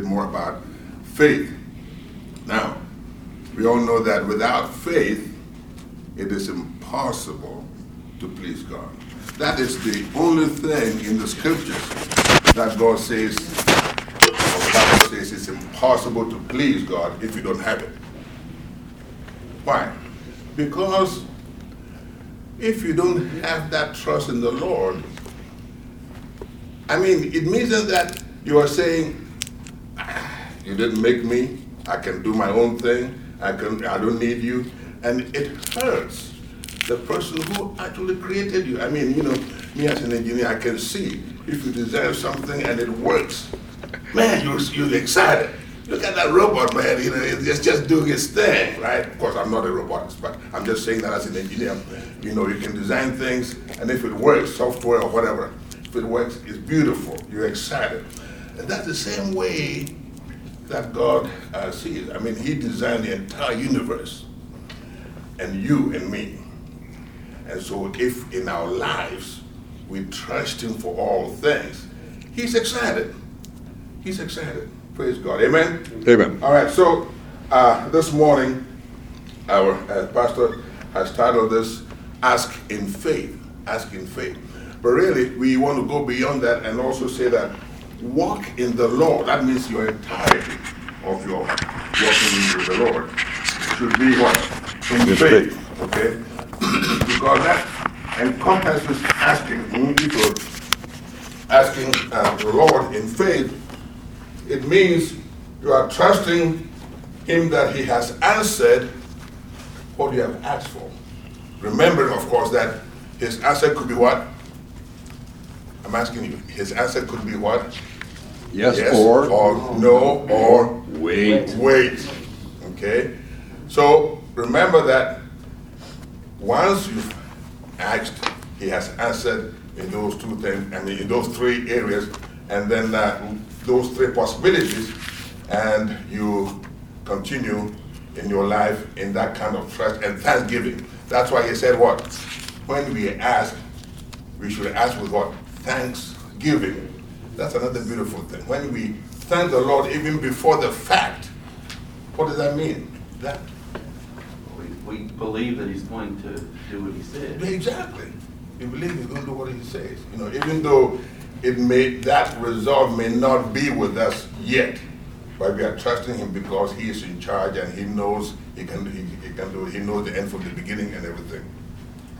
bit more about faith. Now, we all know that without faith, it is impossible to please God. That is the only thing in the scriptures that God says, the says it's impossible to please God if you don't have it. Why? Because if you don't have that trust in the Lord, I mean, it means that you are saying, "Ah, you didn't make me, I can do my own thing, I can I don't need you. And it hurts the person who actually created you. I mean, you know, me as an engineer, I can see if you design something and it works, man, you're, you're excited. Look at that robot, man. You know, it's just doing its thing, right? Of course, I'm not a robotist, but I'm just saying that as an engineer. You know, you can design things, and if it works, software or whatever, if it works, it's beautiful. You're excited. And that's the same way that God uh, sees. I mean, He designed the entire universe, and you and me. And so, if in our lives we trust Him for all things, He's excited. He's excited. Praise God. Amen. Amen. All right. So uh, this morning, our uh, pastor has titled this "Ask in Faith." Ask in faith. But really, we want to go beyond that and also say that walk in the Lord. That means your entirety of your walking with the Lord should be what in faith. faith. Okay. because that encompasses asking. you're asking uh, the Lord in faith, it means you are trusting Him that He has answered what you have asked for. Remember, of course, that His answer could be what? I'm asking you, His answer could be what? Yes, or, or no, or wait. wait. Okay? So remember that once you've asked, he has answered in those two things, I mean, in those three areas, and then uh, those three possibilities, and you continue in your life in that kind of trust and thanksgiving. That's why he said what? When we ask, we should ask with what? Thanksgiving. That's another beautiful thing. When we thank the Lord even before the fact, what does that mean? That We, we believe that he's going to do what he said. exactly. We believe He's going to do what He says. You know, even though it may that result may not be with us yet, but we are trusting Him because He is in charge and He knows He can He, he can do it. He knows the end from the beginning and everything.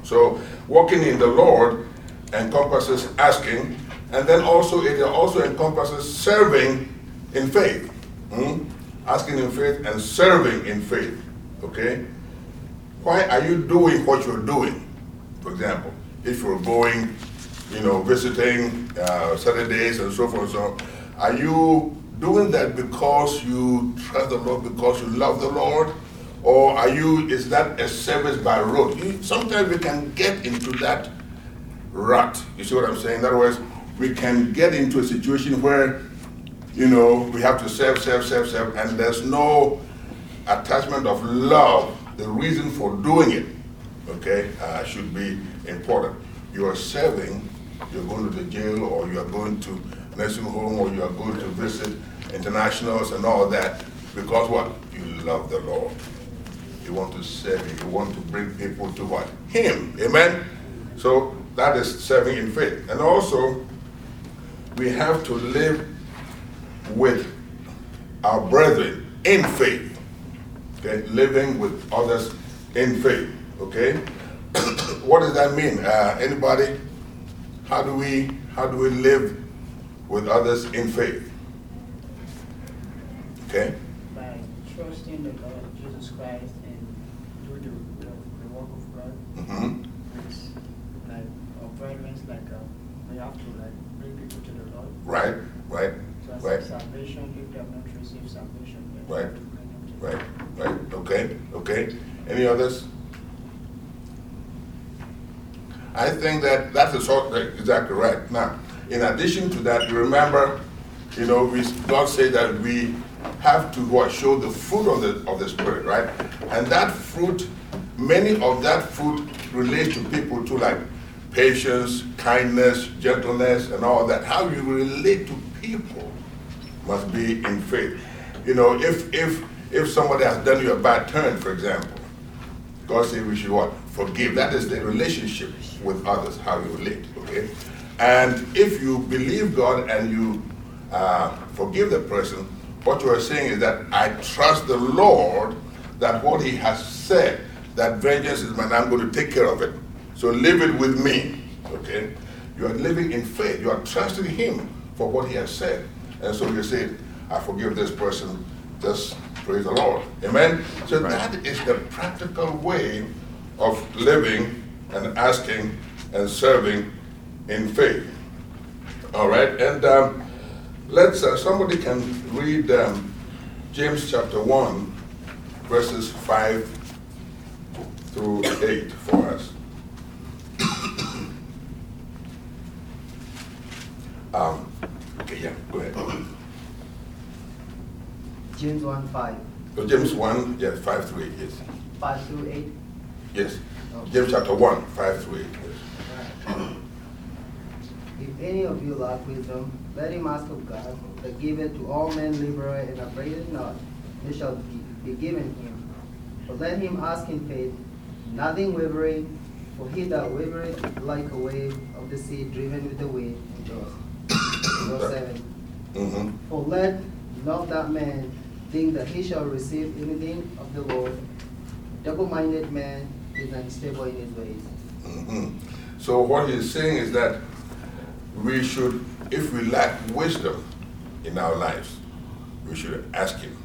So walking in the Lord encompasses asking, and then also it also encompasses serving in faith. Hmm? Asking in faith and serving in faith. Okay? Why are you doing what you're doing? For example, if you're going, you know, visiting uh, Saturdays and so forth and so on, are you doing that because you trust the Lord, because you love the Lord? Or are you, is that a service by? You, sometimes we can get into that rut. You see what I'm saying? In other words, we can get into a situation where, you know, we have to serve, serve, serve, serve, and there's no attachment of love. The reason for doing it, okay, uh, should be important. You are serving, you're going to the jail, or you are going to nursing home, or you are going to visit internationals and all that, because what? You love the Lord. You want to serve Him. You want to bring people to what? Him. Amen? So that is serving in faith. And also, we have to live with our brethren in faith. Okay? Living with others in faith. Okay? what does that mean? Uh, anybody? How do we how do we live with others in faith? Okay? by trusting the Lord Jesus Christ and do the, the, the work of God. hmm It's like our brethren, like uh, we have to like bring people to the Lord. Right, right, accept right, salvation, if they have not received salvation, Right. have to bring them to right, right. Okay, okay. Any others? I think that that's the sort exactly right. Now, in addition to that, you remember, you know, we, God said that we have to what show the fruit of the of the spirit, right? And that fruit, many of that fruit relates to people too, like patience, kindness, gentleness, and all that. How you relate to people must be in faith. You know, if if if somebody has done you a bad turn, for example, God said we should what? Forgive. That is the relationship with others, how you relate, okay? And if you believe God and you uh, forgive the person, what you are saying is that I trust the Lord that what He has said, that vengeance is mine, I'm going to take care of it. So live it with me, okay? You are living in faith. You are trusting Him for what He has said. And so you say, I forgive this person. Just praise the Lord. Amen? So that is the practical way of living and asking and serving in faith. All right? And um, let's, uh, somebody can read um, James chapter 1, verses 5 through 8 for us. Um, okay, yeah, go ahead. James 1 5. So James 1, yeah, 5 through 8, yes. 5 through 8. Yes. James chapter 1, 5 through 8, yes. If any of you lack wisdom, let him ask of God, that giveth to all men liberally and upbraideth not, it shall be, given him. But let him ask in faith, nothing wavering, for he that wavereth like a wave of the sea driven with the wind. Verse 7. Mm-hmm. For let not that man think that he shall receive anything of the Lord. Double-minded man is unstable in his ways. Mhm. So what he's saying is that we should, if we lack wisdom in our lives, we should ask him.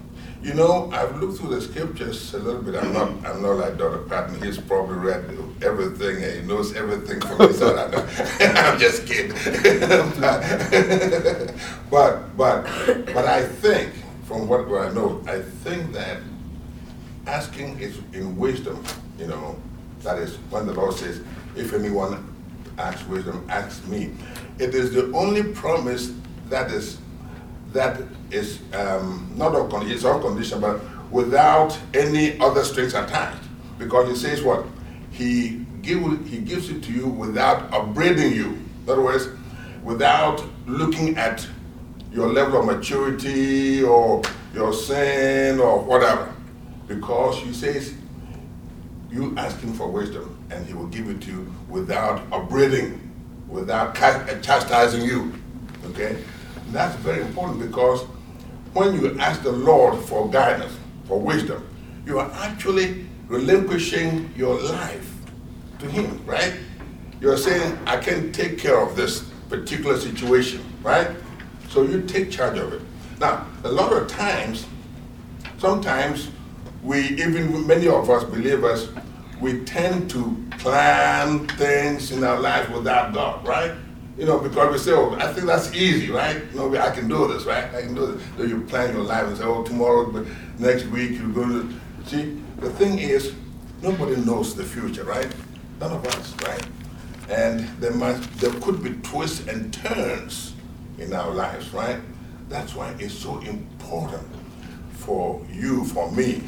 You know, I've looked through the scriptures a little bit. I'm not, I'm not like Dr. Patton. He's probably read everything and he knows everything from this side. I. I'm just kidding. but, but, but I think, from what I know, I think that asking is in wisdom, you know, that is when the Lord says, if anyone asks wisdom, ask me. It is the only promise that is that is um, not on it's on condition, but without any other strings attached. Because he says what? He give he gives it to you without upbraiding you. In other words, without looking at your level of maturity or your sin or whatever. Because he says you ask him for wisdom and he will give it to you without upbraiding, without chastising you. Okay? That's very important because when you ask the Lord for guidance, for wisdom, you are actually relinquishing your life to him, right? You're saying, I can take care of this particular situation, right? So you take charge of it. Now, a lot of times, sometimes we, even many of us believers, we tend to plan things in our life without God, right? You know, because we say, oh, I think that's easy, right? You know, I can do this, right? I can do this. So you plan your life and say, oh, tomorrow, but next week you're going to. See, the thing is, nobody knows the future, right? None of us, right? And there must, there could be twists and turns in our lives, right? That's why it's so important for you, for me,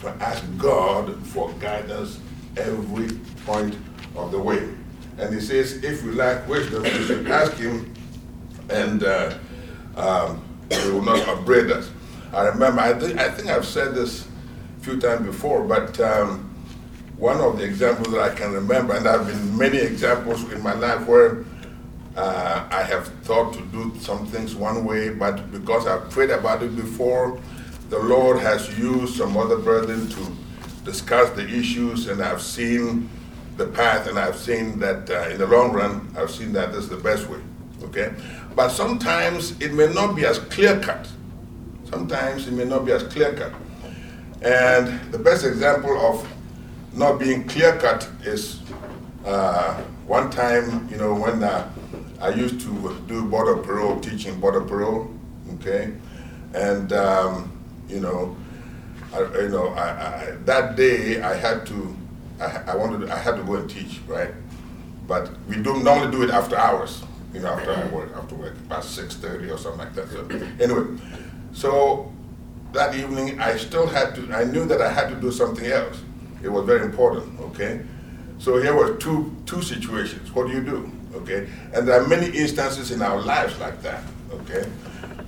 to ask God for guidance every point of the way. And he says, if we lack wisdom, we should ask him, and uh, um, he will not upbraid us. I remember, I think, I think I've said this a few times before, but um, one of the examples that I can remember, and there have been many examples in my life where uh, I have thought to do some things one way, but because I've prayed about it before, the Lord has used some other brethren to discuss the issues, and I've seen the path, and I've seen that uh, in the long run, I've seen that this is the best way. Okay? But sometimes it may not be as clear cut. Sometimes it may not be as clear cut. And the best example of not being clear cut is uh, one time, you know, when uh, I used to do border parole, teaching border parole, okay? And, um, you know, I, you know, I, I, that day I had to, I, I wanted, I had to go and teach, right? But we don't normally do it after hours, you know, after I work, after work, about six thirty or something like that. So anyway, so that evening I still had to, I knew that I had to do something else. It was very important, okay? So here were two two situations. What do you do, okay? And there are many instances in our lives like that, okay?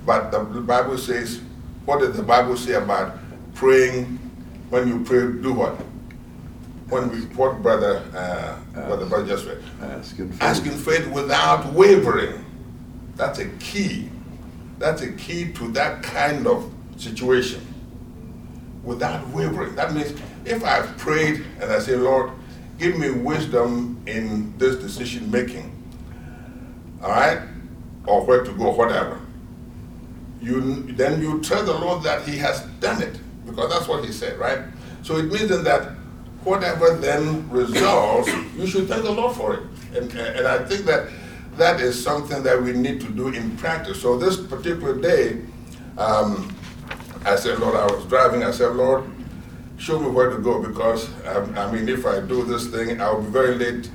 But the Bible says, what does the Bible say about praying? When you pray, do what? When we, what brother, uh, what the brother just read? Ask in faith. Ask in faith without wavering. That's a key. That's a key to that kind of situation. Without wavering. That means if I've prayed and I say, Lord, give me wisdom in this decision making, all right, or where to go, whatever. You then you tell the Lord that He has done it because that's what He said, right? So it means then that whatever then resolves, you should thank the Lord for it, and and I think that that is something that we need to do in practice. So this particular day, um, I said, Lord, I was driving. I said, Lord, show me where to go because um, I mean, if I do this thing, I'll be very late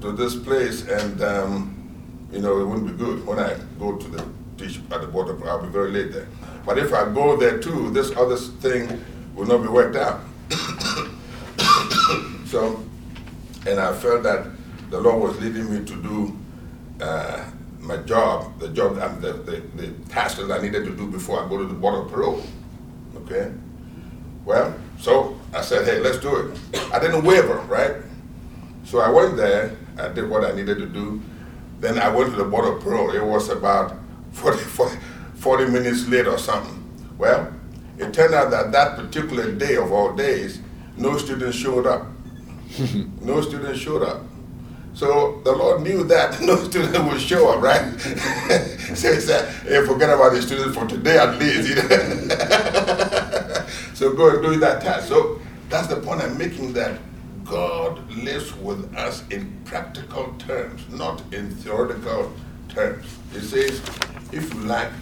to this place, and um, you know, it wouldn't be good when I go to the teach at the border. I'll be very late there. But if I go there too, this other thing will not be worked out. so, and I felt that the Lord was leading me to do uh, my job, the job, um, the, the, the task that I needed to do before I go to the border parole. Okay? Well, so I said, hey, let's do it. I didn't waver, right? So I went there, I did what I needed to do. Then I went to the border parole. It was about 40, 40, 40 minutes late or something. Well, it turned out that that particular day of all days, no students showed up. No students showed up. So the Lord knew that no student would show up, right? so he said, hey, forget about the students for today at least. so go and do that task. So that's the point I'm making that God lives with us in practical terms, not in theoretical terms. He says, if you lack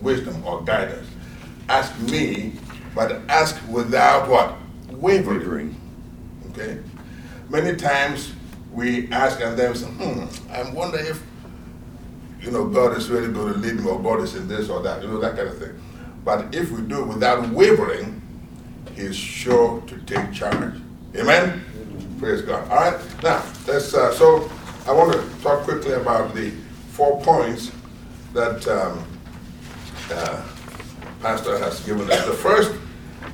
wisdom or guidance, ask me, but ask without what? Wavering. Okay? Many times we ask and then say, hmm, I wonder if, you know, God is really going to lead me or God is in this or that, you know, that kind of thing. But if we do it without wavering, He's sure to take charge. Amen? Praise God. All right, now, let's, uh, so I want to talk quickly about the four points that um, uh, Pastor has given us. The first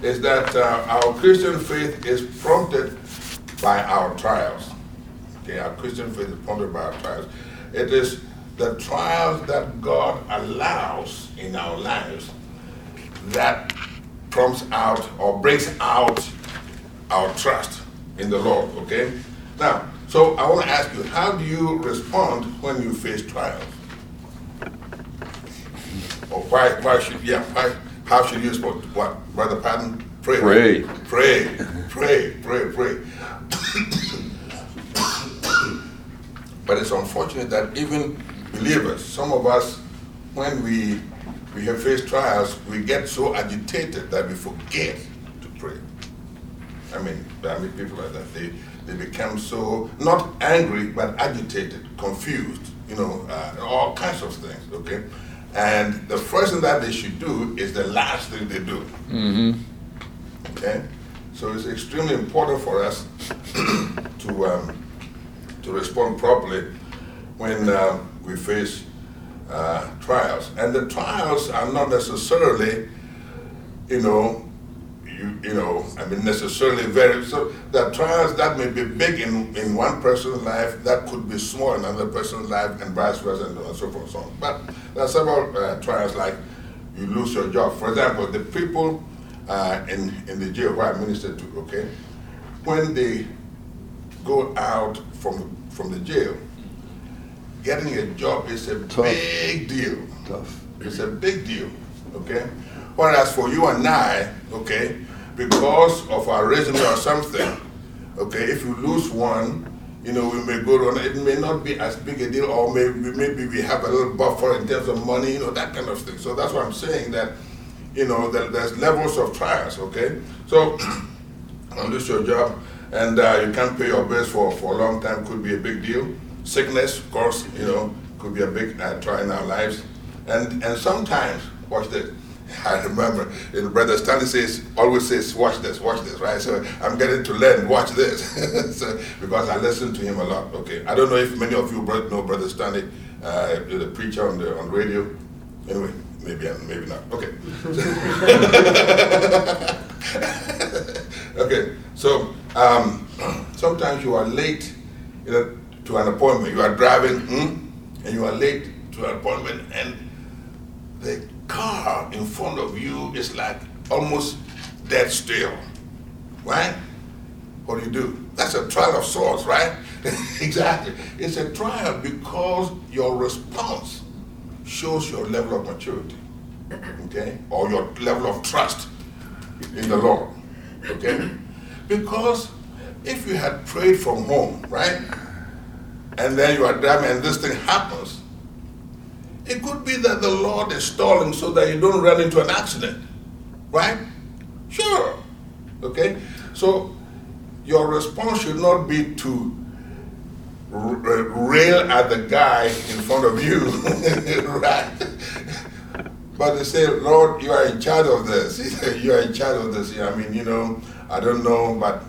is that uh, our Christian faith is prompted by our trials. Okay, our Christian faith is prompted by our trials. It is the trials that God allows in our lives that prompts out or brings out our trust in the Lord. Okay? Now, so I want to ask you, how do you respond when you face trials? Or why, why should, yeah, why, how should you respond? What, Brother Patton? Pray. Pray. Pray, pray, pray, pray. but it's unfortunate that even believers, some of us, when we we have faced trials, we get so agitated that we forget to pray. I mean, I mean people like that. They they become so not angry but agitated, confused. You know, uh, all kinds of things. Okay, and the first thing that they should do is the last thing they do. Okay, so it's extremely important for us to um, to respond properly when uh, we face uh, trials. And the trials are not necessarily, you know, you, you know, I mean, necessarily very, so the trials that may be big in, in one person's life, that could be small in another person's life, and vice versa, and so forth and so on. But there are several uh, trials like you lose your job. For example, the people uh, in, in the jail where I ministered to, okay, when they go out from, from the jail, getting a job is a Tough. big deal. Tough. It's a big deal, okay? Whereas for you and I, okay, because of our resume or something, okay, if you lose one, you know, we may go on, it may not be as big a deal, or maybe, maybe we have a little buffer in terms of money, you know, that kind of thing. So that's why I'm saying that, you know, that there's levels of trials, okay? So, you lose your job and uh, you can't pay your bills for, for a long time could be a big deal. Sickness, of course, you know, could be a big uh, trial in our lives. And and sometimes, watch this. I remember, you know, Brother Stanley says, always says, watch this, watch this, right? So I'm getting to learn, watch this, so, because I listen to him a lot. Okay, I don't know if many of you know Brother Stanley, uh, the preacher on the on radio. Anyway, maybe and maybe not. Okay. okay. So um, sometimes you are late you know, to an appointment. You are driving, hmm, and you are late to an appointment, and the car in front of you is like almost dead still, right? What do you do? That's a trial of sorts, right? exactly. It's a trial because your response shows your level of maturity, okay, or your level of trust in the Lord, okay? Because if you had prayed from home, right, and then you are driving and this thing happens, it could be that the Lord is stalling so that you don't run into an accident, right? Sure, okay? So your response should not be to Uh, rail at the guy in front of you, right? But they say, Lord, you are in charge of this. you are in charge of this. I mean, you know, I don't know, but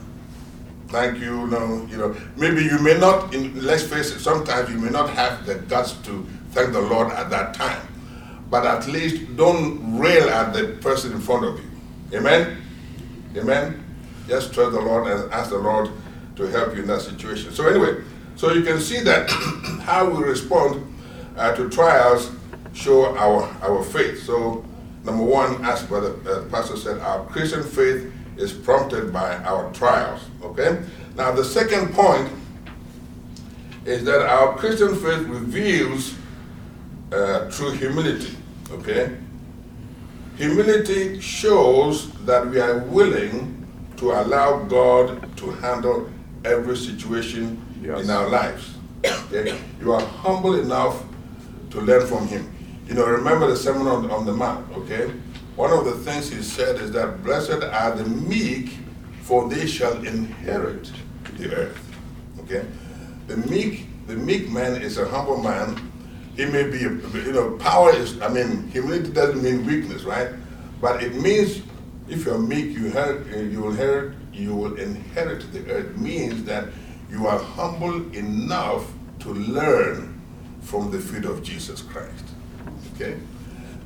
thank you. No, you know, maybe you may not. In, let's face it. Sometimes you may not have the guts to thank the Lord at that time, but at least don't rail at the person in front of you. Amen. Amen. Just trust the Lord and ask the Lord to help you in that situation. So anyway, so you can see that how we respond uh, to trials show our our faith. So number one, as Brother uh, Pastor said, our Christian faith is prompted by our trials. Okay. Now the second point is that our Christian faith reveals uh, true humility. Okay. Humility shows that we are willing to allow God to handle every situation Yes. in our lives. Okay? You are humble enough to learn from Him. You know, remember the Sermon on, on the Mount, okay? One of the things He said is that blessed are the meek, for they shall inherit the earth. Okay? The meek, the meek man is a humble man. He may be, you know, power is, I mean, humility doesn't mean weakness, right? But it means if you're meek, you inherit, you will inherit, you will inherit the earth. Means that you are humble enough to learn from the feet of Jesus Christ. Okay?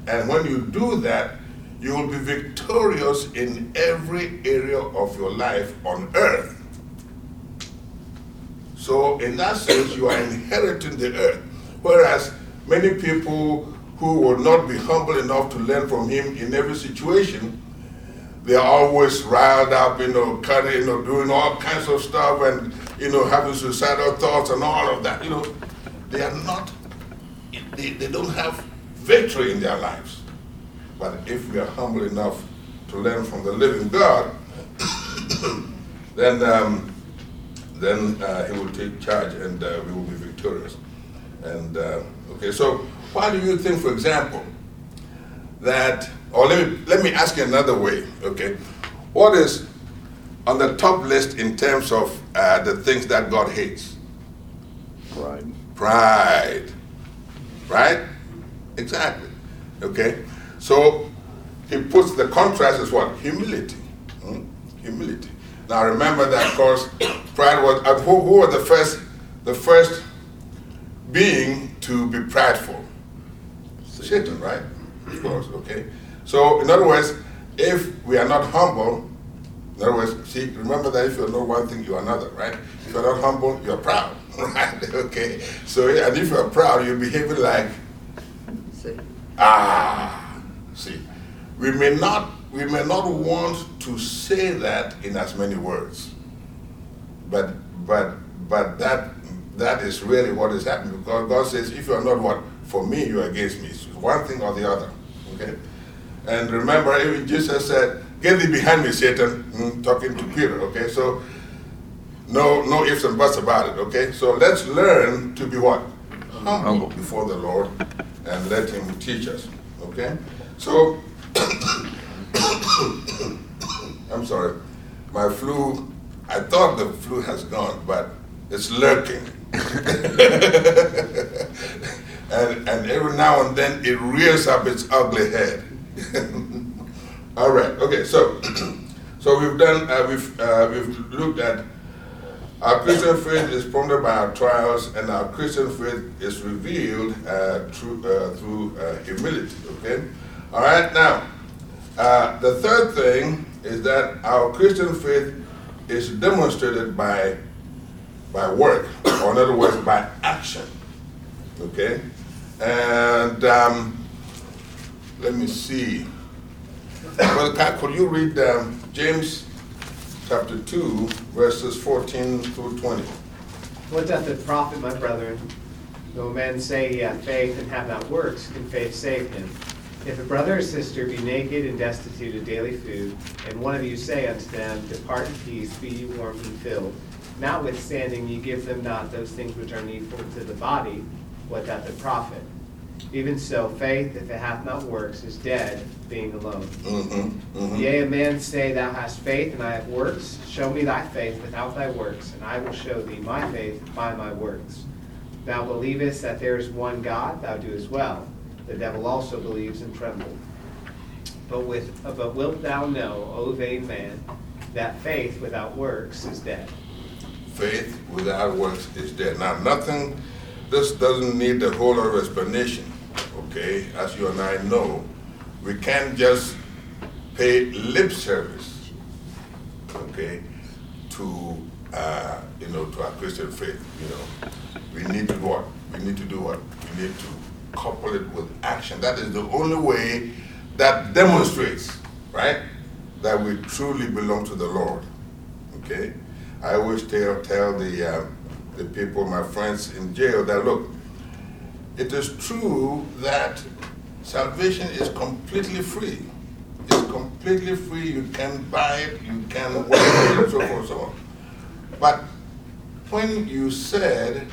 And when you do that, you will be victorious in every area of your life on earth. So, in that sense, you are inheriting the earth. Whereas many people who will not be humble enough to learn from him in every situation, they are always riled up, you know, cutting, you know, doing all kinds of stuff and, you know, having suicidal thoughts and all of that. You know, they are not, they, they don't have victory in their lives. But if we are humble enough to learn from the living God, then um, then uh, He will take charge and uh, we will be victorious. And uh, okay, so why do you think, for example, that, or let me let me ask you another way, okay? What is on the top list in terms of uh, the things that God hates? Pride. Pride. Right? Exactly. Okay? So he puts the contrast as what? Humility. Hmm? Humility. Now remember that of course pride was uh, who, who was the first the first being to be prideful? Satan, right? Of course, okay. So in other words, if we are not humble, in other words, see, remember that if you're not one thing, you're another, right? If you're not humble, you're proud, right? Okay. So and if you're proud, you're behaving like see. Ah, see, we may not we may not want to say that in as many words, but but but that that is really what is happening because God says, if you are not what for me, you are against me. It's one thing or the other. Okay, and remember, even Jesus said, "Get thee behind me, Satan," mm, talking to Peter. Okay, so no no ifs and buts about it. Okay, so let's learn to be what humble Humble. before the Lord and let Him teach us. Okay? So, I'm sorry, my flu, I thought the flu has gone, but it's lurking. and, and every now and then it rears up its ugly head. All right, okay, so, so we've done, uh, we've, uh, we've looked at Our Christian faith is prompted by our trials, and our Christian faith is revealed uh, through, uh, through uh, humility. Okay? All right, now, uh, the third thing is that our Christian faith is demonstrated by, by work, or in other words, by action. Okay? And um, let me see. Well, Pat, could you read um, James chapter 2, verses 14 through 20? What doth it profit, my brethren, though a man say he hath faith and have not works, can faith save him? If a brother or sister be naked and destitute of daily food, and one of you say unto them, Depart in peace, be ye warmed and filled, notwithstanding ye give them not those things which are needful to the body, what doth it profit? Even so, faith, if it hath not works, is dead, being alone. Mm-hmm, mm-hmm. Yea, a man say, Thou hast faith, and I have works. Show me thy faith without thy works, and I will show thee my faith by my works. Thou believest that there is one God, thou doest well. The devil also believes and trembles. But with, but wilt thou know, O vain man, that faith without works is dead? Faith without works is dead. Now, nothing, this doesn't need a whole lot of explanation, okay? As you and I know, we can't just pay lip service, okay, to, uh, you know, to our Christian faith, you know. We need to what? We need to do what? We need to couple it with action. That is the only way that demonstrates, right, that we truly belong to the Lord, okay? I always tell, tell the, uh, the people, my friends in jail, that look, it is true that salvation is completely free. It's completely free. You can buy it, you can work it, and so forth so on. But when you said,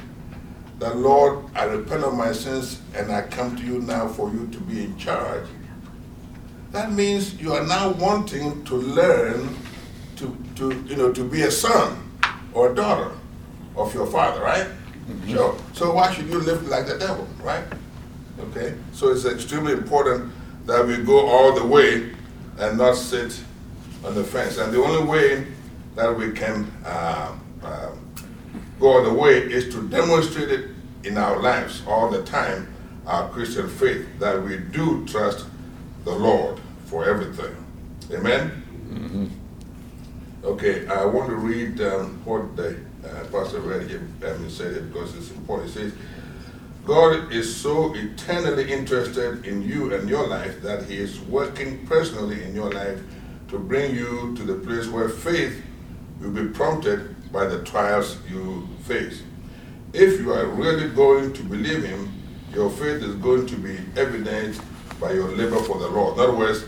the Lord, I repent of my sins and I come to you now for you to be in charge, that means you are now wanting to learn to, to, you know, to be a son or a daughter of your father, right? Mm-hmm. Sure. So why should you live like the devil, right? Okay? So it's extremely important that we go all the way and not sit on the fence. And the only way that we can uh, uh, go all the way is to demonstrate it in our lives all the time, our Christian faith, that we do trust the Lord for everything. Amen? Okay, I want to read um, what the uh, pastor read here, um, said it because it's important. It says, God is so eternally interested in you and your life that He is working personally in your life to bring you to the place where faith will be prompted by the trials you face. If you are really going to believe Him, your faith is going to be evidenced by your labor for the Lord. In other words,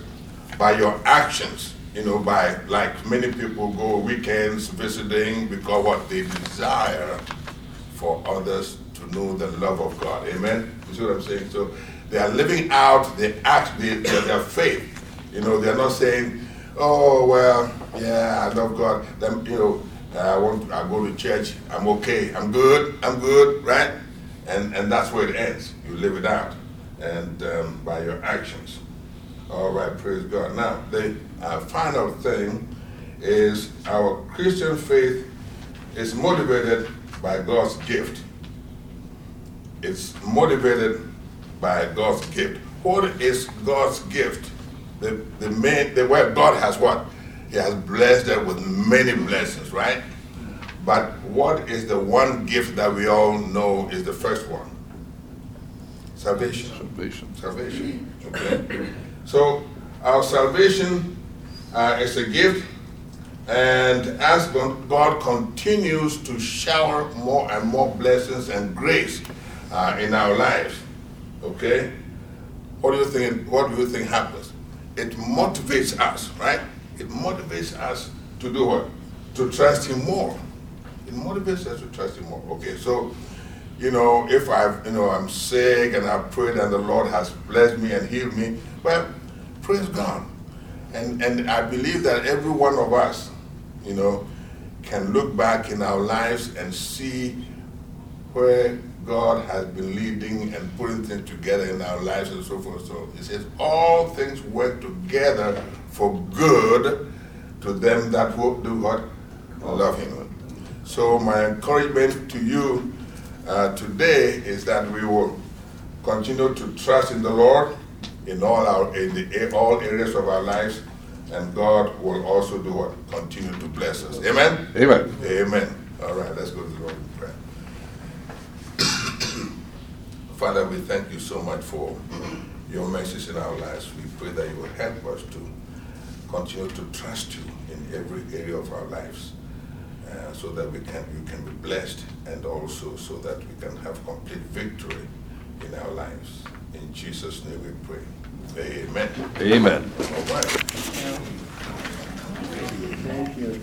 by your actions you know, by like many people go weekends visiting because what they desire for others know the love of God. Amen. You see what I'm saying? So they are living out the act, the, their, faith. You know, they're not saying, "Oh well, yeah, I love God." Then you know, I want, I go to church. I'm okay. I'm good. I'm good. Right? And and that's where it ends. You live it out, and um, by your actions. All right, praise God. Now, the uh, final thing is our Christian faith is motivated by God's gift. It's motivated by God's gift. What is God's gift? The, the, main, the word God has what? He has blessed us with many blessings, right? But what is the one gift that we all know is the first one? Salvation. Salvation. Salvation. Okay. So our salvation uh, is a gift, and as God continues to shower more and more blessings and grace uh, in our lives, okay, what do you think? What do you think happens? It motivates us, right? It motivates us to do what? To trust Him more. It motivates us to trust Him more. Okay, so you know, if I've, you know, I'm sick and I've prayed and the Lord has blessed me and healed me, well, praise God. And, and I believe that every one of us, you know, can look back in our lives and see where God has been leading and putting things together in our lives and so forth. So it says, all things work together for good to them that will do what? Love Him. So my encouragement to you uh, today is that we will continue to trust in the Lord in all our in the, all areas of our lives, and God will also do what continue to bless us. Amen. Amen. Amen. All right, let's go to the Lord in prayer. Father, we thank you so much for your mercies in our lives. We pray that you will help us to continue to trust you in every area of our lives, uh, so that we can you can be blessed, and also so that we can have complete victory in our lives. In Jesus' name we pray. Amen. Amen. All right. Thank you